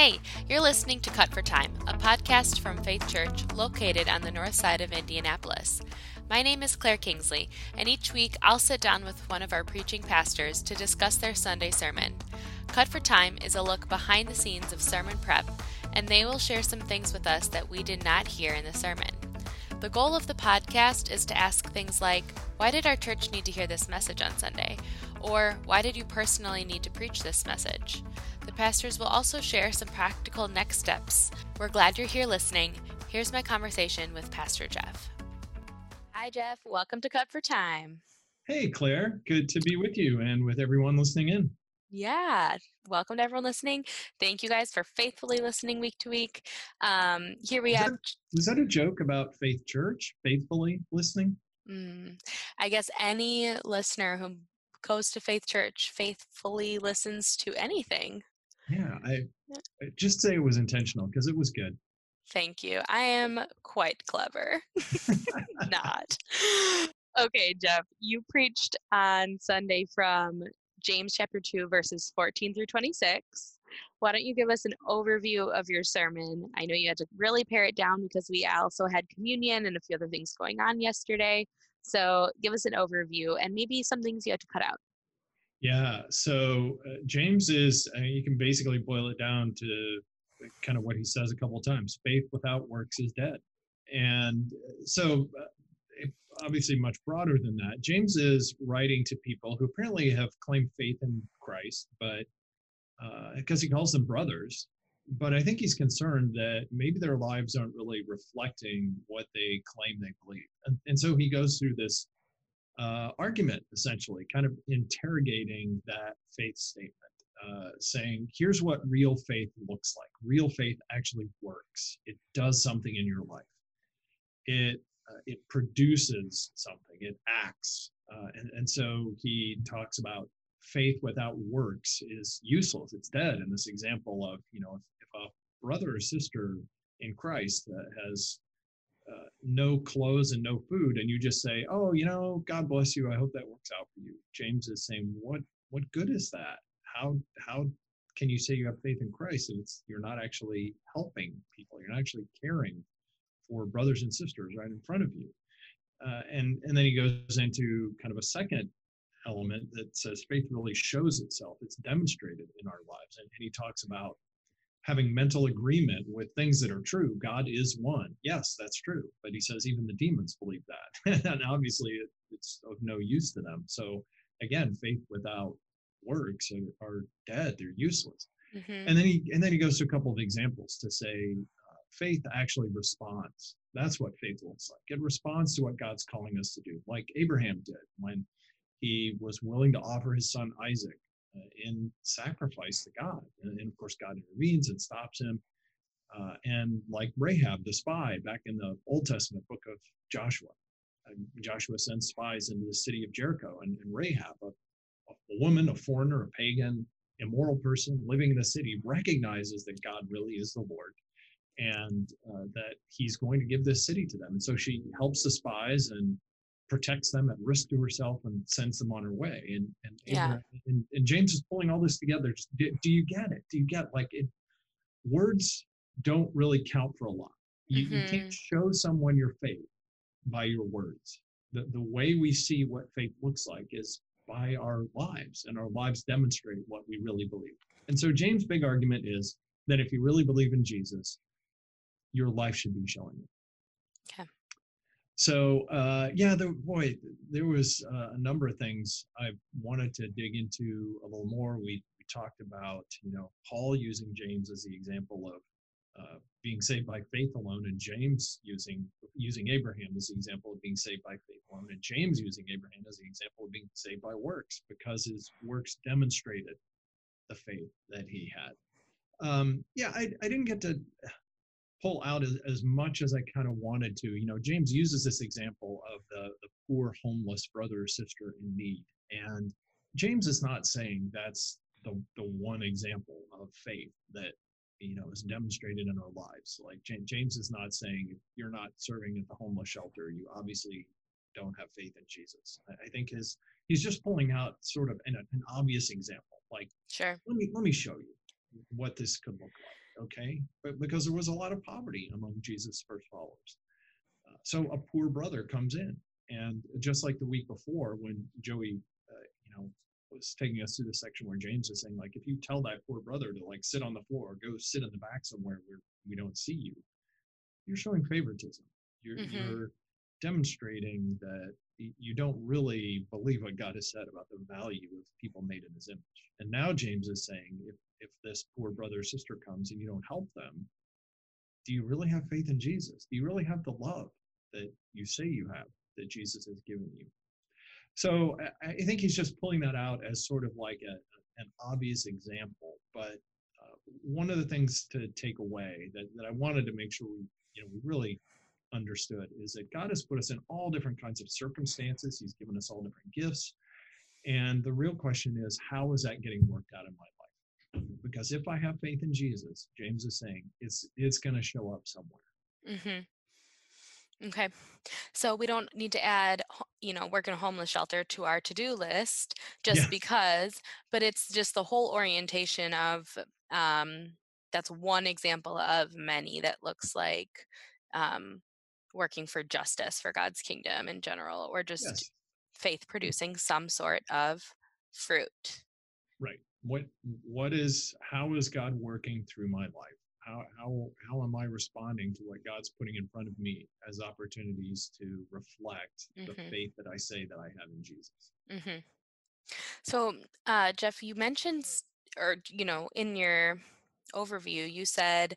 Hey, you're listening to Cut for Time, a podcast from Faith Church located on the north side of Indianapolis. My name is Claire Kingsley, and each week I'll sit down with one of our preaching pastors to discuss their Sunday sermon. Cut for Time is a look behind the scenes of sermon prep, and they will share some things with us that we did not hear in the sermon. The goal of the podcast is to ask things like Why did our church need to hear this message on Sunday? Or Why did you personally need to preach this message? The pastors will also share some practical next steps. We're glad you're here listening. Here's my conversation with Pastor Jeff. Hi, Jeff. Welcome to Cut for Time. Hey, Claire. Good to be with you and with everyone listening in. Yeah, welcome to everyone listening. Thank you guys for faithfully listening week to week. Um, here we was have. That, was that a joke about Faith Church? Faithfully listening? Mm, I guess any listener who goes to Faith Church faithfully listens to anything. Yeah, I, just say it was intentional because it was good. Thank you. I am quite clever. Not. Okay, Jeff, you preached on Sunday from James chapter 2, verses 14 through 26. Why don't you give us an overview of your sermon? I know you had to really pare it down because we also had communion and a few other things going on yesterday. So give us an overview and maybe some things you had to cut out. Yeah, so uh, James is, uh, you can basically boil it down to kind of what he says a couple of times faith without works is dead. And uh, so, uh, obviously, much broader than that, James is writing to people who apparently have claimed faith in Christ, but because uh, he calls them brothers. But I think he's concerned that maybe their lives aren't really reflecting what they claim they believe. And, and so he goes through this uh, argument, essentially, kind of interrogating that faith statement, uh, saying, here's what real faith looks like. Real faith actually works, it does something in your life, it, uh, it produces something, it acts. Uh, and, and so he talks about faith without works is useless, it's dead. In this example of, you know, if, if a brother or sister in Christ has uh, no clothes and no food, and you just say, "Oh, you know, God bless you. I hope that works out for you." James is saying, "What what good is that? How how can you say you have faith in Christ if it's you're not actually helping people? You're not actually caring for brothers and sisters right in front of you." Uh, and and then he goes into kind of a second element that says faith really shows itself. It's demonstrated in our lives, and, and he talks about having mental agreement with things that are true. God is one. Yes, that's true. But he says even the demons believe that. and obviously it, it's of no use to them. So again, faith without works are, are dead. They're useless. Mm-hmm. And then he and then he goes to a couple of examples to say uh, faith actually responds. That's what faith looks like. It responds to what God's calling us to do, like Abraham did when he was willing to offer his son Isaac in sacrifice to God. And, and, of course, God intervenes and stops him. Uh, and like Rahab, the spy, back in the Old Testament book of Joshua, uh, Joshua sends spies into the city of Jericho, and, and Rahab, a, a, woman, a foreigner, a pagan, immoral person living in the city, recognizes that God really is the Lord and uh, that he's going to give this city to them. And so she helps the spies and protects them at risk to herself and sends them on her way. And and, yeah. and, and James is pulling all this together. Do, do, you get it? Do you get like it? Words don't really count for a lot. You, mm-hmm. you can't mm-hmm. show someone your faith by your words. The, the way we see what faith looks like is by our lives, and our lives demonstrate what we really believe. And so James' big argument is that if you really believe in Jesus, your life should be showing it. Okay. So uh, yeah, boy, there was uh, a number of things I wanted to dig into a little more. We, we talked about you know Paul using James as the example of uh, being saved by faith alone, and James using using Abraham as the example of being saved by faith alone, and James using Abraham as the example of being saved by works because his works demonstrated the faith that he had. Um, yeah, I, I didn't get to pull out as, as much as I kind of wanted to. You know, James uses this example of the, the poor homeless brother or sister in need. And James is not saying that's the, the one example of faith that you know is demonstrated in our lives like james is not saying if you're not serving at the homeless shelter you obviously don't have faith in jesus i think his he's just pulling out sort of an, an obvious example like sure let me let me show you what this could look like okay? But because there was a lot of poverty among Jesus' first followers. Uh, so a poor brother comes in. And just like the week before, when Joey, uh, you know, was taking us through the section where James is saying, like, if you tell that poor brother to like sit on the floor or go sit in the back somewhere where we don't see you, you're showing favoritism. You're, mm-hmm. you're demonstrating that you don't really believe what God has said about the value of people made in his image. And now James is saying if, if this poor brother or sister comes and you don't help them, do you really have faith in Jesus? Do you really have the love that you say you have that Jesus has given you? So I think he's just pulling that out as sort of like a, an obvious example. But uh, one of the things to take away that, that I wanted to make sure we, you know, we really understood is that God has put us in all different kinds of circumstances. He's given us all different gifts. And the real question is, how is that getting worked out in my life? Because if I have faith in Jesus, James is saying it's it's going to show up somewhere. Mm-hmm. Okay, so we don't need to add, you know, work in a homeless shelter to our to-do list just because, but it's just the whole orientation of. Um, that's one example of many that looks like um, working for justice for God's kingdom in general, or just yes. faith producing some sort of fruit. Right. What what is how is God working through my life? How how how am I responding to what God's putting in front of me as opportunities to reflect mm-hmm. the faith that I say that I have in Jesus? Mm-hmm. So, uh, Jeff, you mentioned, or you know, in your overview, you said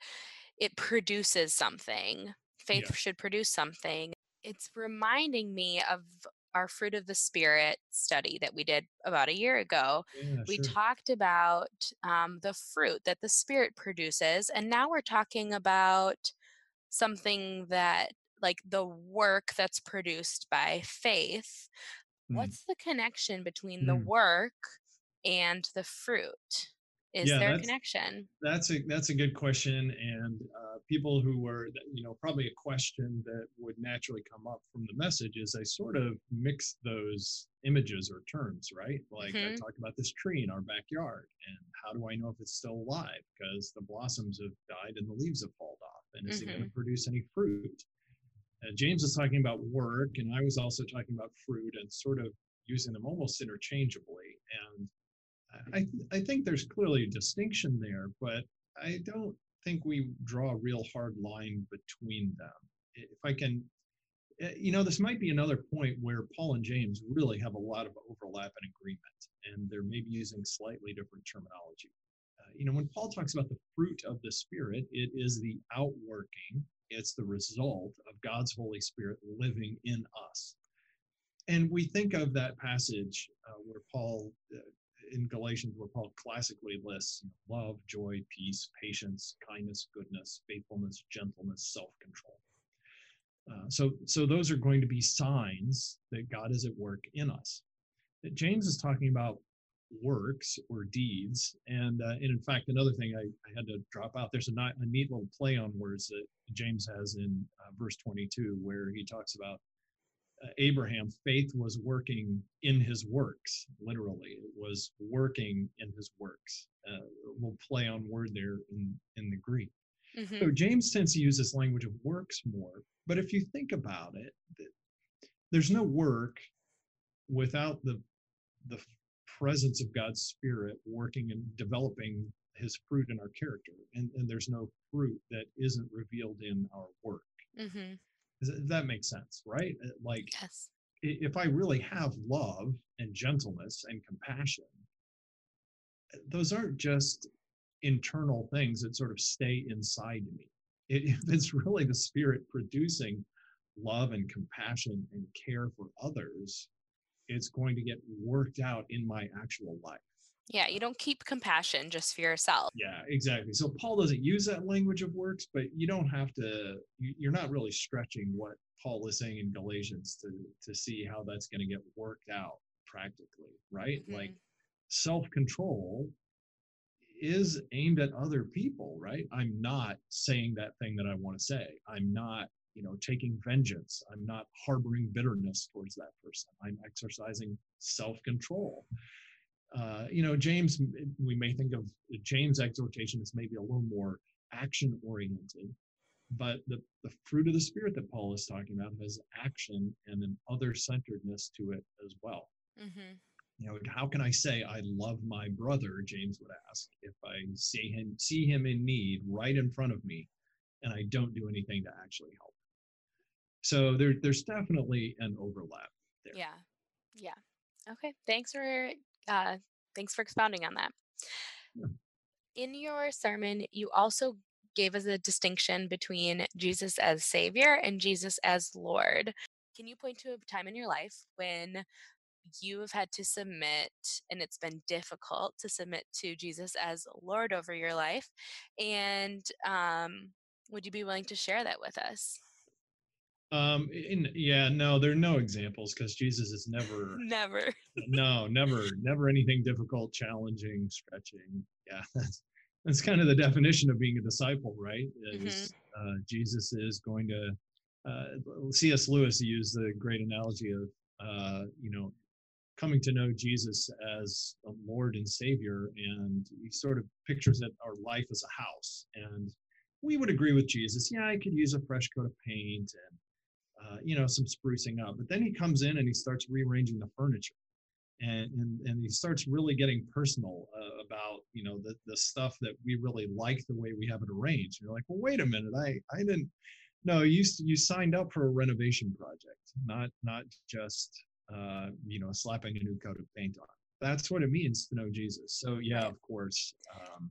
it produces something faith yeah. should produce something. It's reminding me of our fruit of the spirit study that we did about a year ago yeah, we sure. talked about um, the fruit that the spirit produces and now we're talking about something that like the work that's produced by faith mm. what's the connection between mm. the work and the fruit is yeah, there a connection that's a that's a good question and uh, people who were you know probably a question that would naturally come up from the message is i sort of mix those images or terms right like mm-hmm. i talk about this tree in our backyard and how do i know if it's still alive because the blossoms have died and the leaves have fallen off and is mm-hmm. it going to produce any fruit uh, james was talking about work and i was also talking about fruit and sort of using them almost interchangeably and I, I think there's clearly a distinction there, but I don't think we draw a real hard line between them. If I can, eh, you know, this might be another point where Paul and James really have a lot of overlap and agreement, and they're maybe using slightly different terminology. Uh, you know, when Paul talks about the fruit of the Spirit, it is the outworking, it's the result of God's Holy Spirit living in us. And we think of that passage uh, where Paul uh, in Galatians where Paul classically lists you know, love, joy, peace, patience, kindness, goodness, faithfulness, gentleness, self-control. Uh, so, so those are going to be signs that God is at work in us. James is talking about works or deeds, and, uh, and in fact, another thing I, I, had to drop out. There's a, a neat little play on words that James has in uh, verse 22, where he talks about Abraham, faith was working in his works, literally. It was working in his works. Uh, we'll play on word there in, in the Greek. Mm-hmm. So James tends to use this language of works more. But if you think about it, there's no work without the the presence of God's Spirit working and developing his fruit in our character. And, and there's no fruit that isn't revealed in our work. Mm-hmm. That makes sense, right? Uh, like, yes. if I really have love and gentleness and compassion, uh, those aren't just internal things that sort of stay inside me. if it's really the spirit producing love and compassion and care for others, it's going to get worked out in my actual life. Yeah, you don't keep compassion just for yourself. Yeah, exactly. So Paul doesn't use that language of works, but you don't have to. You're not really stretching what Paul is saying in Galatians to to see how that's going to get worked out practically, right? Mm-hmm. Like self control is aimed at other people, right? I'm not saying that thing that I want to say. I'm not, you know, taking vengeance. I'm not harboring bitterness towards that person. I'm exercising self control uh, you know, James, we may think of James' exhortation as maybe a little more action oriented. But the, the fruit of the spirit that Paul is talking about has action and an other centeredness to it as well. Mm-hmm. You know, how can I say I love my brother? James would ask if I see him see him in need right in front of me, and I don't do anything to actually help. So there, there's definitely an overlap there. Yeah, yeah. Okay. Thanks for uh, thanks for expounding on that. In your sermon, you also gave us a distinction between Jesus as Savior and Jesus as Lord. Can you point to a time in your life when you have had to submit and it's been difficult to submit to Jesus as Lord over your life? And um, would you be willing to share that with us? Um, in, yeah, no, there are no examples because Jesus is never, never, no, never, never anything difficult, challenging, stretching. Yeah, that's that's kind of the definition of being a disciple, right? Is mm-hmm. uh, Jesus is going to uh, C.S. Lewis used the great analogy of uh, you know coming to know Jesus as a Lord and Savior, and he sort of pictures that our life as a house. And we would agree with Jesus. Yeah, I could use a fresh coat of paint and uh, you know some sprucing up. But then he comes in and he starts rearranging the furniture. And and, and he starts really getting personal uh, about you know the, the stuff that we really like the way we have it arranged. You're like well wait a minute. I i didn't no you you signed up for a renovation project not not just uh, you know slapping a new coat of paint on. That's what it means to know jesus. So yeah of course um,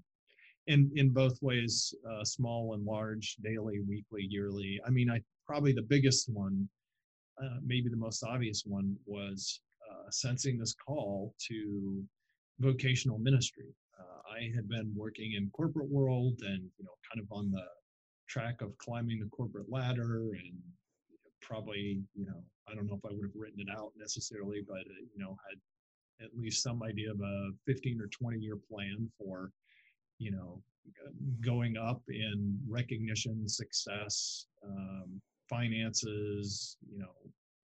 in in both ways uh, small and large daily weekly yearly. I mean i probably the biggest one uh, maybe the most obvious one was uh, sensing this call to vocational ministry. Uh, I had been working in corporate world and you know kind of on the track of climbing the corporate ladder and probably you know I don't know if I would have written it out necessarily, but uh, you know had at least some idea of a 15 or 20 year plan for you know going up in recognition, success, um, finances, you know,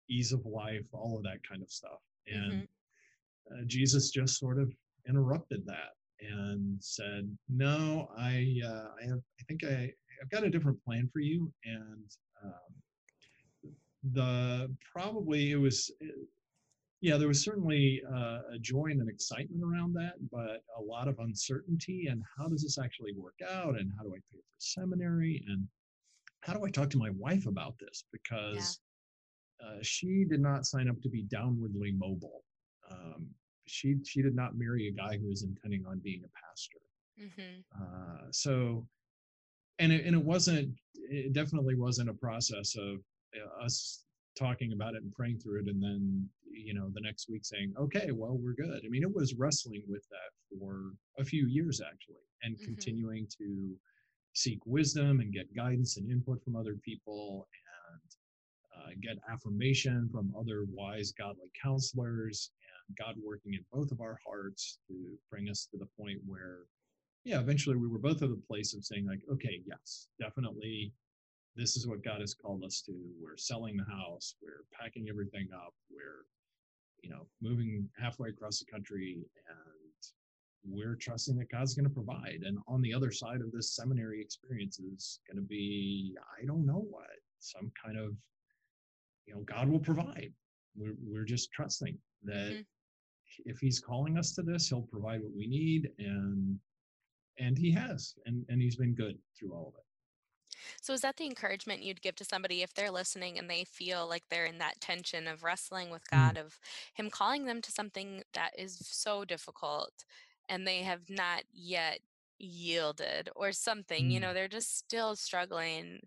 ease of life, all of that kind of stuff. And mm-hmm. uh, Jesus just sort of interrupted that and said, "No, I, uh, I have, I think I, I've got a different plan for you." And um, the probably it was, uh, yeah, there was certainly uh, a joy and an excitement around that, but a lot of uncertainty. And how does this actually work out? And how do I pay for seminary? And how do I talk to my wife about this? Because uh, she did not sign up to be downwardly mobile. Um, she she did not marry a guy who was intending on being a pastor. Mm-hmm. Uh, so, and it, and it wasn't. It definitely wasn't a process of uh, us talking about it and praying through it, and then you know the next week saying, "Okay, well we're good." I mean, it was wrestling with that for a few years actually, and mm-hmm. continuing to seek wisdom and get guidance and input from other people and uh, get affirmation from other wise, godly counselors, and God working in both of our hearts to bring us to the point where, yeah, eventually we were both at the place of saying, like, okay, yes, definitely, this is what God has called us to. We're selling the house, we're packing everything up, we're, you know, moving halfway across the country, and we're trusting that God's going to provide. And on the other side of this seminary experience is going to be, I don't know what, some kind of you know god will provide we're, we're just trusting that mm-hmm. if he's calling us to this he'll provide what we need and and he has and and he's been good through all of it so is that the encouragement you'd give to somebody if they're listening and they feel like they're in that tension of wrestling with mm. God, mm. of Him calling them to something that is so difficult and they have not yet yielded or something, mm. you know, they're just still struggling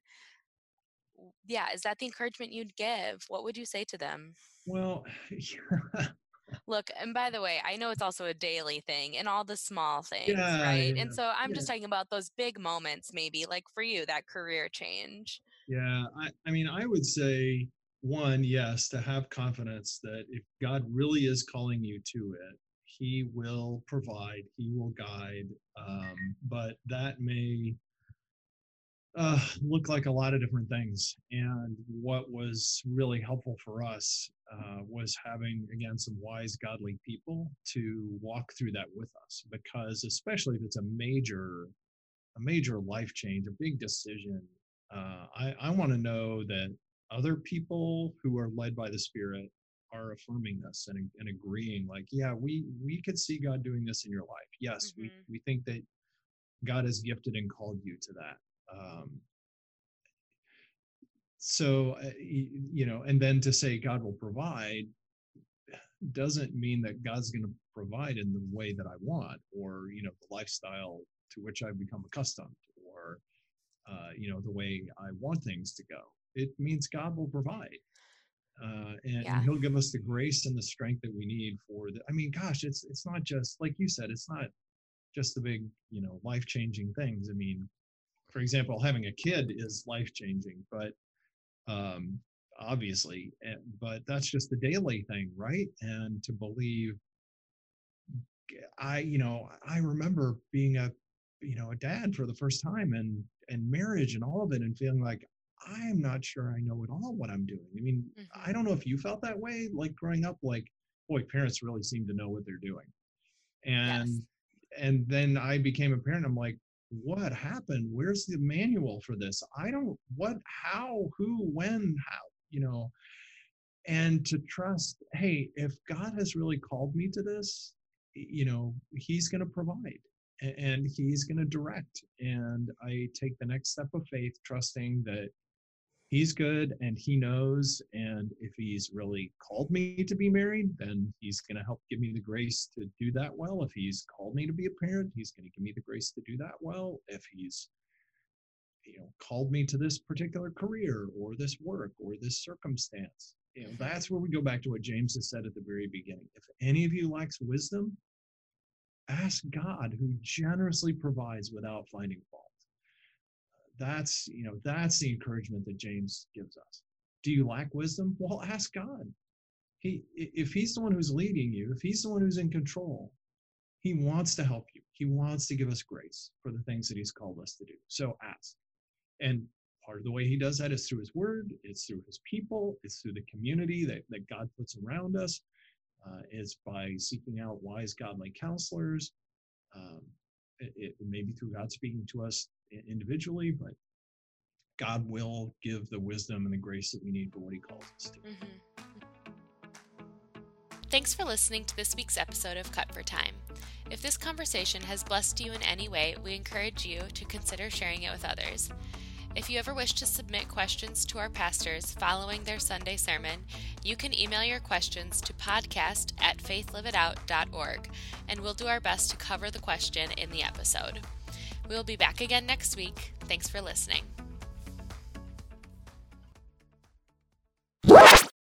yeah, is that the encouragement you'd give? What would you say to them? Well, Look, and by the way, I know it's also a daily thing and all the small things, yeah, right? Yeah, and so I'm yeah. just talking about those big moments, maybe like for you, that career change. Yeah, I, I mean, I would say one, yes, to have confidence that if God really is calling you to it, He will provide, He will guide. Um, but that may uh, look like a lot of different things. And what was really helpful for us uh, was having, again, some wise, godly people to walk through that with us. Because, especially if it's a major a major life change, a big decision, uh, I, I want to know that other people who are led by the Spirit are affirming this and, and agreeing like yeah we we could see god doing this in your life. Yes mm-hmm. we, we think that god has gifted and called you to that. Um, so uh, you know and then to say god will provide doesn't mean that god's going to provide in the way that i want or you know the lifestyle to which i've become accustomed or uh, you know the way i want things to go. It means god will provide uh, and, yeah. and, he'll give us the grace and the strength that we need for the i mean gosh it's it's not just like you said it's not just the big you know life changing things i mean for example having a kid is life changing but um obviously eh, but that's just the daily thing right and to believe i you know i remember being a you know a dad for the first time and and marriage and all of it and feeling like I'm not sure I know at all what I'm doing. I mean, mm-hmm. I don't know if you felt that way, like growing up, like, boy, parents really seem to know what they're doing. And yes. and then I became a parent. I'm like, what happened? Where's the manual for this? I don't what, how, who, when, how, you know. And to trust, hey, if God has really called me to this, you know, He's going to provide and he's going to direct and i take the next step of faith trusting that he's good and he knows and if he's really called me to be married then he's going to help give me the grace to do that well. If he's called me to be a parent he's going to give me the grace to do that well. If he's you know called me to this particular career or this work or this circumstance you know that's where we go back to what james has said at the very beginning. If any of you lacks wisdom ask god who generously provides without finding fault that's you know that's the encouragement that james gives us. Do you lack wisdom? Well ask god. He if he's the one who's leading you if he's the one who's in control he wants to help you. He wants to give us grace for the things that he's called us to do. So ask. And part of the way he does that is through his word it's through his people it's through the community that, that god puts around us uh, is by seeking out wise godly counselors. Um, it, it may be through god speaking to us individually, but God will give the wisdom and the grace that we need for what He calls us to. Mm-hmm. Thanks for listening to this week's episode of Cut for Time. If this conversation has blessed you in any way, we encourage you to consider sharing it with others. If you ever wish to submit questions to our pastors following their Sunday sermon, you can email your questions to podcast at faithliveitout.org, and we'll do our best to cover the question in the episode. We'll be back again next week. Thanks for listening.